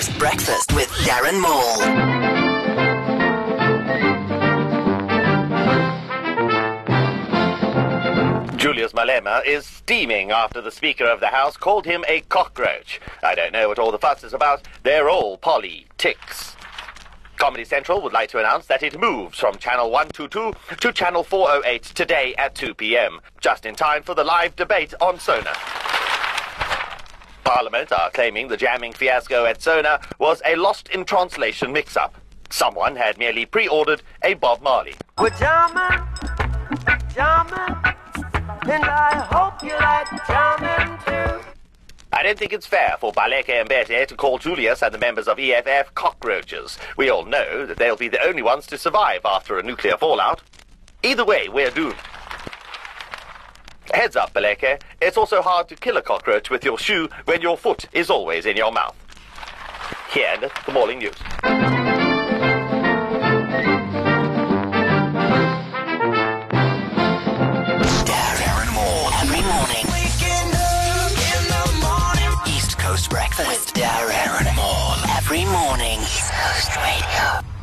Coast Breakfast with Darren Maule. Julius Malema is steaming after the Speaker of the House called him a cockroach. I don't know what all the fuss is about. They're all politics. Comedy Central would like to announce that it moves from Channel 122 to Channel 408 today at 2 p.m., just in time for the live debate on SONA. Parliament are claiming the jamming fiasco at SONA was a lost in translation mix up. Someone had merely pre ordered a Bob Marley. We're jamming, jamming, and I hope you like jamming too. I don't think it's fair for Baleka Mbete to call Julius and the members of EFF cockroaches. We all know that they'll be the only ones to survive after a nuclear fallout. Either way, we're doomed. Heads up, Baleka. It's also hard to kill a cockroach with your shoe when your foot is always in your mouth. Here endeth the morning news. Darren Maule. Every morning. East Coast Breakfast. With Darren Maule. Every morning. East Coast Radio.